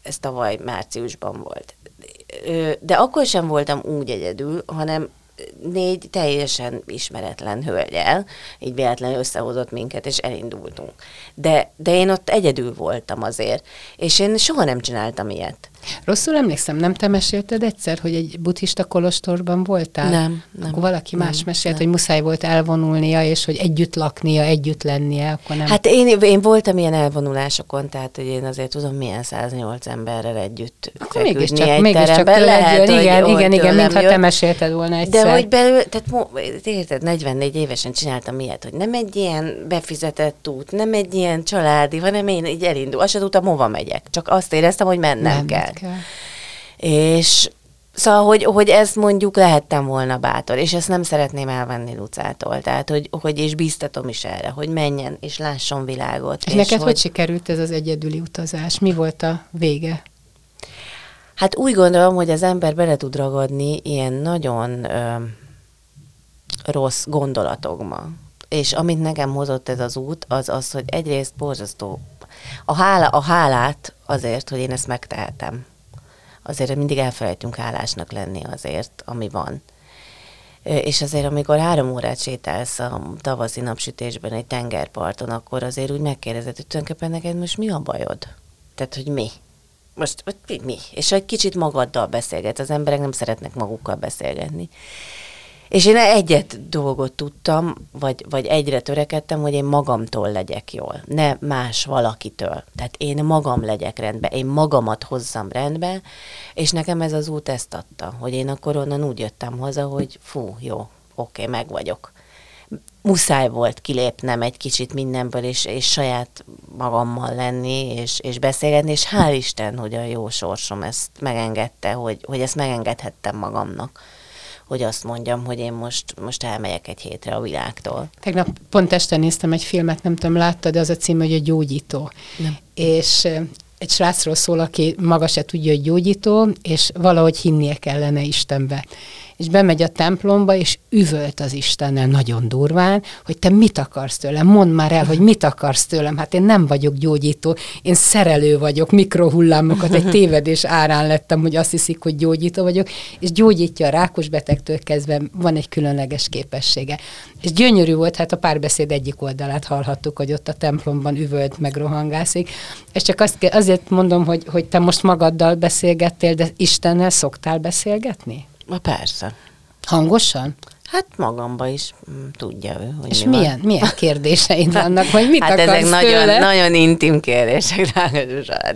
ez tavaly márciusban volt. Ö, de akkor sem voltam úgy egyedül, hanem négy teljesen ismeretlen hölgyel, így véletlenül összehozott minket, és elindultunk. De, de én ott egyedül voltam azért, és én soha nem csináltam ilyet. Rosszul emlékszem, nem te mesélted egyszer, hogy egy buddhista kolostorban voltál? Nem, nem. Akkor valaki nem, más mesélt, nem. hogy muszáj volt elvonulnia, és hogy együtt laknia, együtt lennie, akkor nem. Hát én, én voltam ilyen elvonulásokon, tehát hogy én azért tudom, milyen 100-8 emberrel együtt akkor mégiscsak, egy mégiscsak lehet, igen, hogy igen, igen, mintha te mesélted volna egyszer. De hogy belül, tehát érted, 44 évesen csináltam ilyet, hogy nem egy ilyen befizetett út, nem egy ilyen családi, hanem én így elindul. Azt sem tudtam, hova megyek. Csak azt éreztem, hogy mennem nem kell kell. És Szóval, hogy, hogy ezt mondjuk lehettem volna bátor, és ezt nem szeretném elvenni Lucától. Tehát, hogy, hogy és bíztatom is erre, hogy menjen, és lásson világot. És, és neked hogy... hogy sikerült ez az egyedüli utazás? Mi volt a vége? Hát úgy gondolom, hogy az ember bele tud ragadni ilyen nagyon ö, rossz gondolatokba. És amit nekem hozott ez az út, az az, hogy egyrészt borzasztó. A, hála, a hálát azért, hogy én ezt megtehetem. Azért mindig elfelejtünk hálásnak lenni azért, ami van. És azért, amikor három órát sétálsz a tavaszi napsütésben egy tengerparton, akkor azért úgy megkérdezed, hogy tulajdonképpen neked most mi a bajod? Tehát, hogy mi? Most mi? mi? És egy kicsit magaddal beszélget. Az emberek nem szeretnek magukkal beszélgetni. És én egyet dolgot tudtam, vagy, vagy egyre törekedtem, hogy én magamtól legyek jól, ne más valakitől. Tehát én magam legyek rendben, én magamat hozzam rendbe, és nekem ez az út ezt adta, hogy én akkor onnan úgy jöttem haza, hogy fú, jó, oké, meg vagyok. Muszáj volt kilépnem egy kicsit mindenből, és, és saját magammal lenni, és, és beszélgetni, és hál' Isten, hogy a jó sorsom ezt megengedte, hogy, hogy ezt megengedhettem magamnak hogy azt mondjam, hogy én most, most elmegyek egy hétre a világtól. Tegnap pont este néztem egy filmet, nem tudom, láttad, de az a cím, hogy a gyógyító. Nem. És egy srácról szól, aki maga se tudja, hogy gyógyító, és valahogy hinnie kellene Istenbe és bemegy a templomba, és üvölt az Istennel. Nagyon durván, hogy te mit akarsz tőlem, mondd már el, hogy mit akarsz tőlem, hát én nem vagyok gyógyító, én szerelő vagyok, mikrohullámokat egy tévedés árán lettem, hogy azt hiszik, hogy gyógyító vagyok, és gyógyítja a rákos betegtől kezdve, van egy különleges képessége. És gyönyörű volt, hát a párbeszéd egyik oldalát hallhattuk, hogy ott a templomban üvölt, meg rohangászik, és csak azt, azért mondom, hogy, hogy te most magaddal beszélgettél, de Istennel szoktál beszélgetni? Ma persze. Hangosan? Hát magamba is mm, tudja ő, hogy És mi milyen, van. milyen kérdéseid vannak, vagy mit hát ezek nagyon, tőle? nagyon intim kérdések,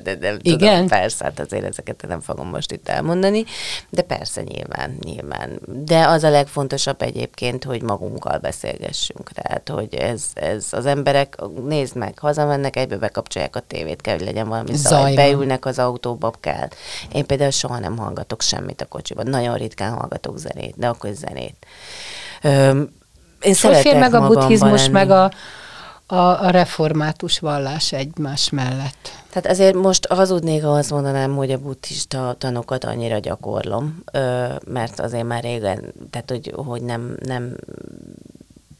de nem Igen? tudom, persze, hát azért ezeket nem fogom most itt elmondani, de persze nyilván, nyilván. De az a legfontosabb egyébként, hogy magunkkal beszélgessünk, tehát, hogy ez, ez az emberek, nézd meg, hazamennek, egyből bekapcsolják a tévét, kell, hogy legyen valami zaj, Zaj beülnek az autóba, kell. Én például soha nem hallgatok semmit a kocsiban, nagyon ritkán hallgatok zenét, de akkor zenét. Én fér szeretek meg a buddhizmus, lenni. meg a, a, a református vallás egymás mellett? Tehát azért most hazudnék, ha azt mondanám, hogy a buddhista tanokat annyira gyakorlom, mert azért már régen, tehát hogy, hogy nem, nem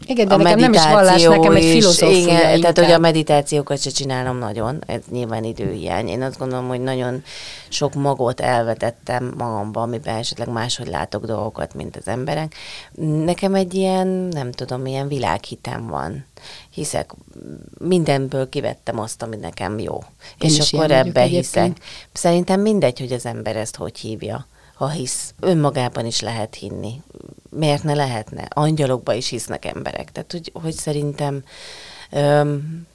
Igen, de nekem nem is vallás, nekem egy filozófia Igen, inkább. tehát hogy a meditációkat se csinálom nagyon, ez nyilván időhiány. Én azt gondolom, hogy nagyon sok magot elvetettem magamba, amiben esetleg máshogy látok dolgokat, mint az emberek. Nekem egy ilyen, nem tudom, ilyen világhitem van. Hiszek, mindenből kivettem azt, ami nekem jó. Én és akkor ebbe egyébként. hiszek. Szerintem mindegy, hogy az ember ezt hogy hívja. Ha hisz, önmagában is lehet hinni. Miért ne lehetne? Angyalokba is hisznek emberek. Tehát, hogy, hogy szerintem öm,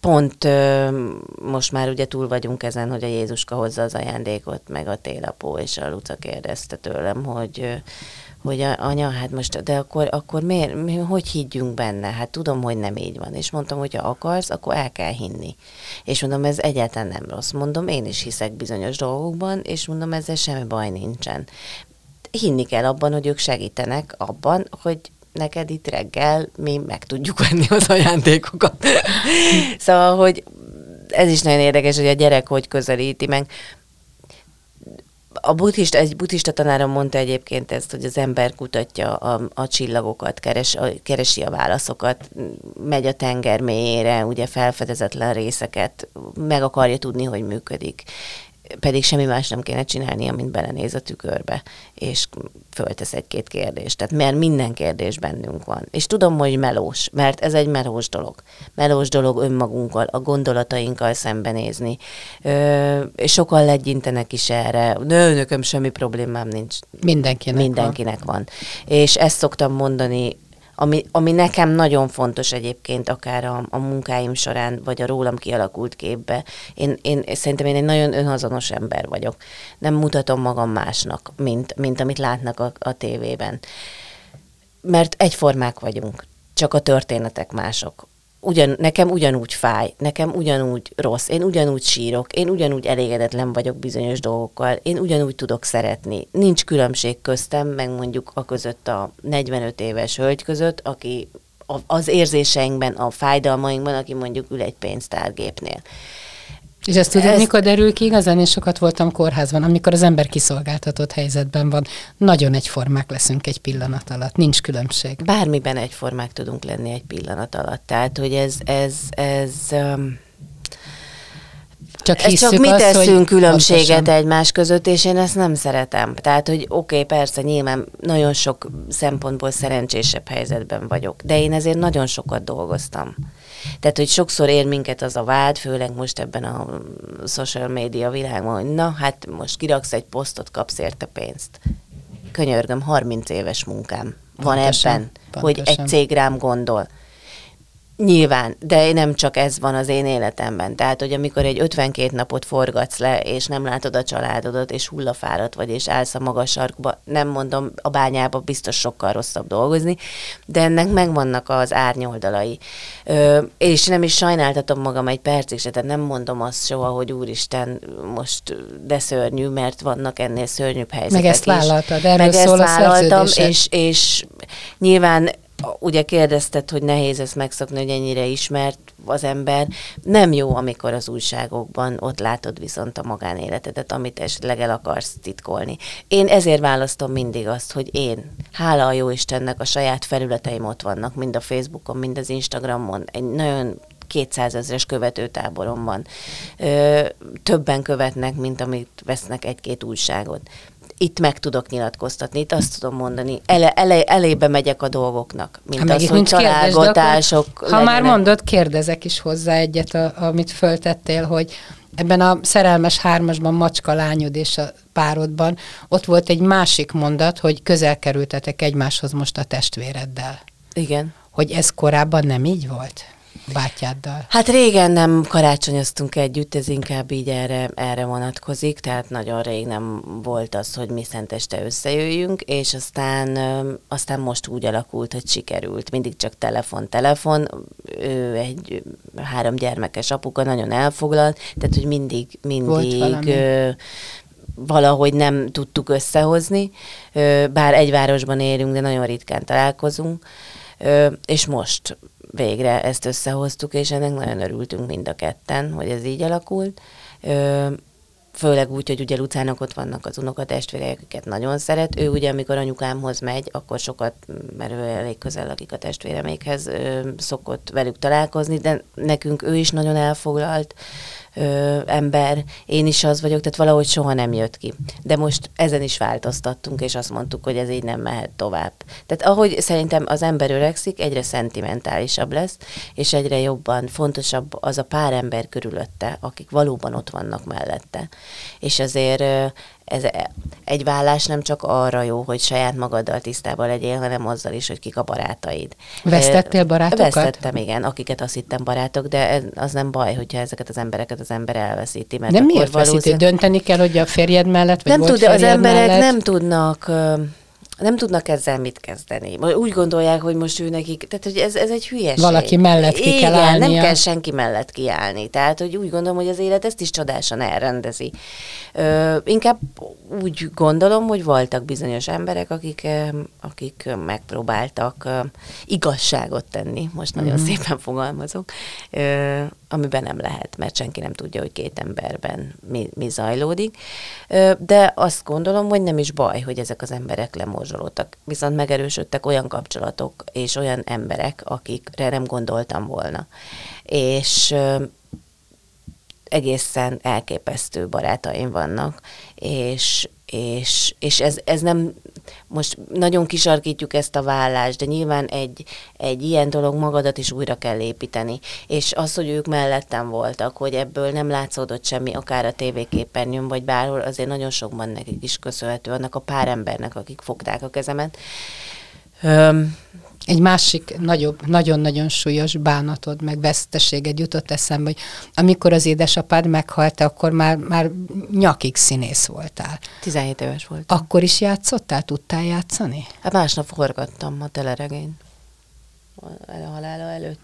pont öm, most már ugye túl vagyunk ezen, hogy a Jézuska hozza az ajándékot, meg a télapó, és a Luca kérdezte tőlem, hogy ö, hogy a, anya, hát most, de akkor, akkor miért, mi, hogy higgyünk benne? Hát tudom, hogy nem így van. És mondtam, hogy ha akarsz, akkor el kell hinni. És mondom, ez egyáltalán nem rossz. Mondom, én is hiszek bizonyos dolgokban, és mondom, ezzel semmi baj nincsen. Hinni kell abban, hogy ők segítenek abban, hogy neked itt reggel mi meg tudjuk venni az ajándékokat. <laughs> szóval, hogy ez is nagyon érdekes, hogy a gyerek hogy közelíti meg a buddhista, egy buddhista tanárom mondta egyébként ezt, hogy az ember kutatja a, a csillagokat, keres, a, keresi a válaszokat, megy a tenger mélyére, ugye felfedezetlen részeket, meg akarja tudni, hogy működik. Pedig semmi más nem kéne csinálnia, mint belenéz a tükörbe, és föltesz egy-két kérdést. Tehát mert minden kérdés bennünk van. És tudom, hogy melós, mert ez egy melós dolog. Melós dolog önmagunkkal, a gondolatainkkal szembenézni. Ö, sokan legyintenek is erre. Nő, nekem semmi problémám nincs. Mindenkinek Mindenkinek van. van. És ezt szoktam mondani, ami, ami nekem nagyon fontos egyébként, akár a, a munkáim során, vagy a rólam kialakult képbe. Én, én szerintem én egy nagyon önhazonos ember vagyok. Nem mutatom magam másnak, mint, mint amit látnak a, a tévében. Mert egyformák vagyunk, csak a történetek mások. Ugyan, nekem ugyanúgy fáj, nekem ugyanúgy rossz, én ugyanúgy sírok, én ugyanúgy elégedetlen vagyok bizonyos dolgokkal, én ugyanúgy tudok szeretni. Nincs különbség köztem, meg mondjuk a között a 45 éves hölgy között, aki az érzéseinkben, a fájdalmainkban, aki mondjuk ül egy pénztárgépnél. És ezt tudod, ez... mikor derül ki igazán? Én sokat voltam kórházban, amikor az ember kiszolgáltatott helyzetben van. Nagyon egyformák leszünk egy pillanat alatt, nincs különbség. Bármiben egyformák tudunk lenni egy pillanat alatt. Tehát, hogy ez, ez, ez um csak, ez csak mi teszünk különbséget pontosan. egymás között, és én ezt nem szeretem. Tehát, hogy oké, okay, persze, nyilván nagyon sok szempontból szerencsésebb helyzetben vagyok, de én ezért nagyon sokat dolgoztam. Tehát, hogy sokszor ér minket az a vád, főleg most ebben a social media világban, hogy na, hát most kiraksz egy posztot, kapsz érte pénzt. Könyörgöm, 30 éves munkám van pontosan, ebben, pontosan. hogy egy cég rám gondol. Nyilván, de nem csak ez van az én életemben. Tehát, hogy amikor egy 52 napot forgatsz le, és nem látod a családodat, és hullafáradt vagy, és állsz a magas sarkba, nem mondom, a bányába biztos sokkal rosszabb dolgozni, de ennek megvannak az árnyoldalai. Ö, és nem is sajnáltatom magam egy percig se, tehát nem mondom azt soha, hogy úristen, most de szörnyű, mert vannak ennél szörnyűbb helyzetek Meg ezt vállaltad, erről Meg szól ezt vállaltam, és, és nyilván ugye kérdezted, hogy nehéz ezt megszokni, hogy ennyire ismert az ember. Nem jó, amikor az újságokban ott látod viszont a magánéletedet, amit esetleg el akarsz titkolni. Én ezért választom mindig azt, hogy én, hála a jó Istennek, a saját felületeim ott vannak, mind a Facebookon, mind az Instagramon, egy nagyon 200 ezres követőtáborom van. Ö, többen követnek, mint amit vesznek egy-két újságot itt meg tudok nyilatkoztatni, itt azt tudom mondani, ele, ele, elébe megyek a dolgoknak, mint hát az, hogy találgatások kérdezd, Ha már mondod, kérdezek is hozzá egyet, a, amit föltettél, hogy ebben a szerelmes hármasban macska lányod és a párodban ott volt egy másik mondat, hogy közel kerültetek egymáshoz most a testvéreddel. Igen. Hogy ez korábban nem így volt? Bátyáddal? Hát régen nem karácsonyoztunk együtt, ez inkább így erre, erre vonatkozik, tehát nagyon rég nem volt az, hogy mi szenteste összejöjjünk, és aztán, aztán most úgy alakult, hogy sikerült. Mindig csak telefon, telefon, ő egy három gyermekes apuka, nagyon elfoglalt, tehát hogy mindig, mindig valahogy nem tudtuk összehozni, bár egy városban élünk, de nagyon ritkán találkozunk, és most végre ezt összehoztuk, és ennek nagyon örültünk mind a ketten, hogy ez így alakult. Főleg úgy, hogy ugye Lucának ott vannak az unokatestvérek, akiket nagyon szeret. Ő ugye, amikor anyukámhoz megy, akkor sokat, mert ő elég közel lakik a testvéremékhez, szokott velük találkozni, de nekünk ő is nagyon elfoglalt ö, ember, én is az vagyok, tehát valahogy soha nem jött ki. De most ezen is változtattunk, és azt mondtuk, hogy ez így nem mehet tovább. Tehát ahogy szerintem az ember öregszik, egyre szentimentálisabb lesz, és egyre jobban fontosabb az a pár ember körülötte, akik valóban ott vannak mellette. És azért ez egy vállás nem csak arra jó, hogy saját magaddal tisztában legyél, hanem azzal is, hogy kik a barátaid. Vesztettél barátokat? Vesztettem, igen, akiket azt hittem barátok, de ez, az nem baj, hogyha ezeket az embereket az ember elveszíti. Mert de miért valószínű... veszíti? Dönteni kell, hogy a férjed mellett, vagy Nem tud, az emberek mellett? nem tudnak nem tudnak ezzel mit kezdeni. Úgy gondolják, hogy most ő nekik, tehát hogy ez, ez egy hülyeség. Valaki mellett ki Igen, kell állnia. nem kell senki mellett kiállni. Tehát, hogy úgy gondolom, hogy az élet ezt is csodásan elrendezi. Ö, inkább úgy gondolom, hogy voltak bizonyos emberek, akik, akik megpróbáltak igazságot tenni, most nagyon mm-hmm. szépen fogalmazok, ö, amiben nem lehet, mert senki nem tudja, hogy két emberben mi, mi zajlódik. De azt gondolom, hogy nem is baj, hogy ezek az emberek lemorzsolódtak. Viszont megerősödtek olyan kapcsolatok és olyan emberek, akikre nem gondoltam volna. És egészen elképesztő barátaim vannak, és, és, és ez, ez nem, most nagyon kisarkítjuk ezt a vállást, de nyilván egy, egy ilyen dolog magadat is újra kell építeni. És az, hogy ők mellettem voltak, hogy ebből nem látszódott semmi, akár a tévéképernyőn, vagy bárhol, azért nagyon sokban nekik is köszönhető, annak a pár embernek, akik fogták a kezemet. Öm, egy másik nagyobb, nagyon-nagyon súlyos bánatod, meg veszteséged jutott eszembe, hogy amikor az édesapád meghalt, akkor már, már nyakig színész voltál. 17 éves voltam. Akkor is játszottál? Tudtál játszani? Hát másnap forgattam a teleregényt. A halála előtt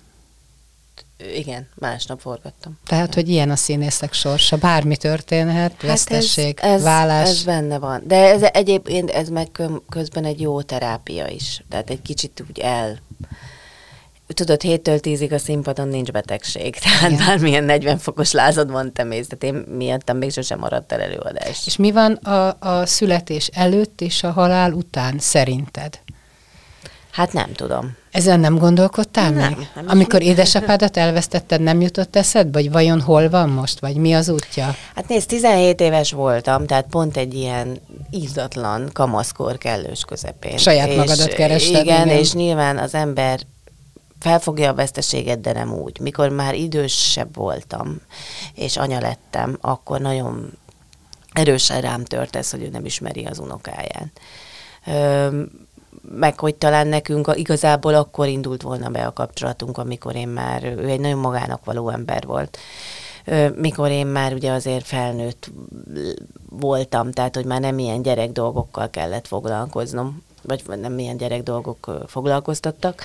igen, másnap forgattam. Tehát, hogy ilyen a színészek sorsa, bármi történhet, hát vesztesség, ez, ez, vállás. Ez benne van. De ez egyébként ez meg közben egy jó terápia is. Tehát egy kicsit úgy el tudod, 7-től 10-ig a színpadon nincs betegség, <laughs> tehát Igen. bármilyen 40 fokos lázad van, te mész, tehát én miattam még sosem maradt el előadás. És mi van a, a születés előtt és a halál után szerinted? Hát nem tudom. Ezen nem gondolkodtál nem, meg? Nem Amikor édesapádat elvesztetted, nem jutott eszed, vagy vajon hol van most, vagy mi az útja? Hát nézd, 17 éves voltam, tehát pont egy ilyen ízatlan kamaszkor kellős közepén. Saját és magadat kerested. Igen, igen, és nyilván az ember felfogja a veszteséget, de nem úgy. Mikor már idősebb voltam, és anya lettem, akkor nagyon erősen rám tört ez, hogy ő nem ismeri az unokáját meg hogy talán nekünk igazából akkor indult volna be a kapcsolatunk, amikor én már, ő egy nagyon magának való ember volt mikor én már ugye azért felnőtt voltam, tehát hogy már nem ilyen gyerek dolgokkal kellett foglalkoznom, vagy nem ilyen gyerek dolgok foglalkoztattak.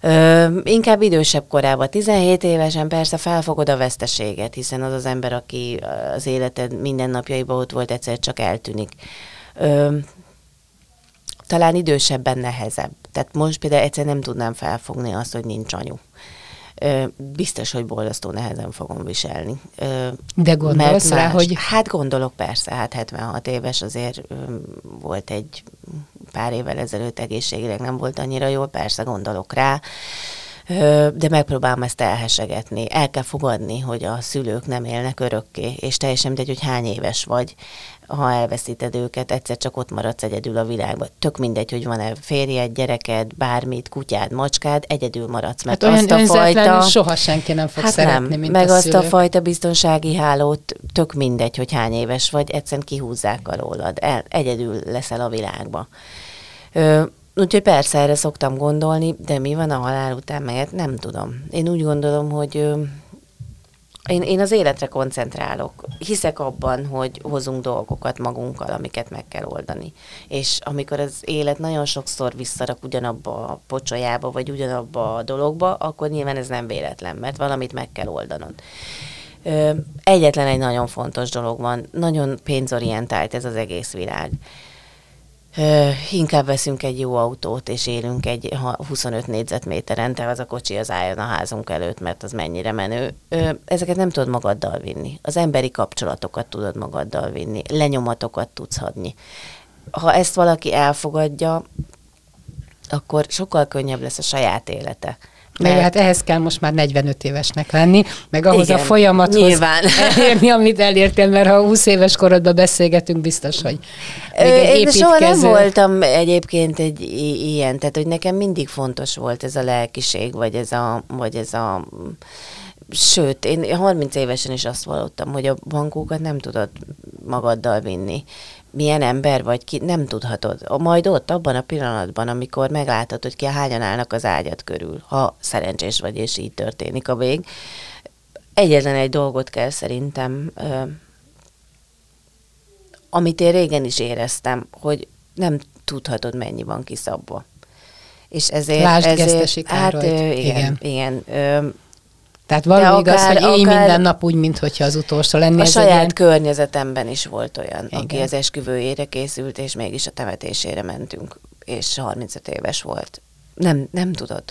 Ö, inkább idősebb korában, 17 évesen persze felfogod a veszteséget, hiszen az az ember, aki az életed mindennapjaiban ott volt, egyszer csak eltűnik. Ö, talán idősebben nehezebb. Tehát most például egyszer nem tudnám felfogni azt, hogy nincs anyu. Biztos, hogy borzasztó nehezen fogom viselni. De gondolsz rá, hogy... Hát gondolok persze, hát 76 éves azért volt egy pár évvel ezelőtt egészségileg nem volt annyira jól, persze gondolok rá, de megpróbálom ezt elhesegetni. El kell fogadni, hogy a szülők nem élnek örökké, és teljesen mindegy, hogy hány éves vagy ha elveszíted őket, egyszer csak ott maradsz egyedül a világban. Tök mindegy, hogy van-e férjed, gyereked, bármit, kutyád, macskád, egyedül maradsz. Mert hát azt a fajta... soha senki nem fog hát szeretni, nem, mint meg a azt szülők. a fajta biztonsági hálót, tök mindegy, hogy hány éves vagy, egyszerűen kihúzzák alólad. El, egyedül leszel a világba. Ö, Úgyhogy persze erre szoktam gondolni, de mi van a halál után, meg nem tudom. Én úgy gondolom, hogy én, én az életre koncentrálok. Hiszek abban, hogy hozunk dolgokat magunkkal, amiket meg kell oldani. És amikor az élet nagyon sokszor visszarak ugyanabba a pocsolyába, vagy ugyanabba a dologba, akkor nyilván ez nem véletlen, mert valamit meg kell oldanod. Egyetlen egy nagyon fontos dolog van, nagyon pénzorientált ez az egész világ inkább veszünk egy jó autót, és élünk egy 25 négyzetméteren, tehát az a kocsi az álljon a házunk előtt, mert az mennyire menő. Ezeket nem tudod magaddal vinni. Az emberi kapcsolatokat tudod magaddal vinni, lenyomatokat tudsz hadni. Ha ezt valaki elfogadja, akkor sokkal könnyebb lesz a saját élete. Meg hát ehhez kell most már 45 évesnek lenni, meg ahhoz Igen, a folyamathoz nyilván. elérni, amit elértél, mert ha 20 éves korodban beszélgetünk, biztos, hogy még egy Én soha nem voltam egyébként egy ilyen, tehát hogy nekem mindig fontos volt ez a lelkiség, vagy ez a, vagy ez a Sőt, én 30 évesen is azt vallottam, hogy a bankókat nem tudod magaddal vinni milyen ember vagy ki, nem tudhatod. Majd ott, abban a pillanatban, amikor meglátod, hogy ki hányan állnak az ágyat körül, ha szerencsés vagy, és így történik a vég, egyetlen egy dolgot kell szerintem, amit én régen is éreztem, hogy nem tudhatod, mennyi van kiszabva. És ezért... Lásd ezért, hát, igen, igen. igen ö, tehát valami igaz, akár, hogy én minden nap úgy, mintha az utolsó lenne. A saját ilyen... környezetemben is volt olyan, Igen. aki az esküvőjére készült, és mégis a temetésére mentünk, és 35 éves volt. Nem, nem tudod.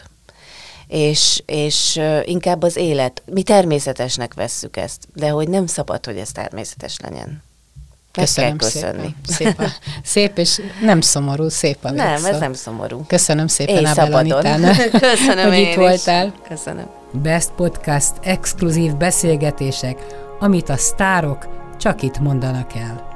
És, és inkább az élet, mi természetesnek vesszük ezt, de hogy nem szabad, hogy ez természetes legyen. Köszönöm kell köszönni. Szépen. <laughs> Szép, a, szép és nem szomorú, szép a Nem, ez nem szomorú. Köszönöm szépen, Abel Köszönöm <laughs> hogy itt voltál. Köszönöm. Best Podcast exkluzív beszélgetések, amit a sztárok csak itt mondanak el.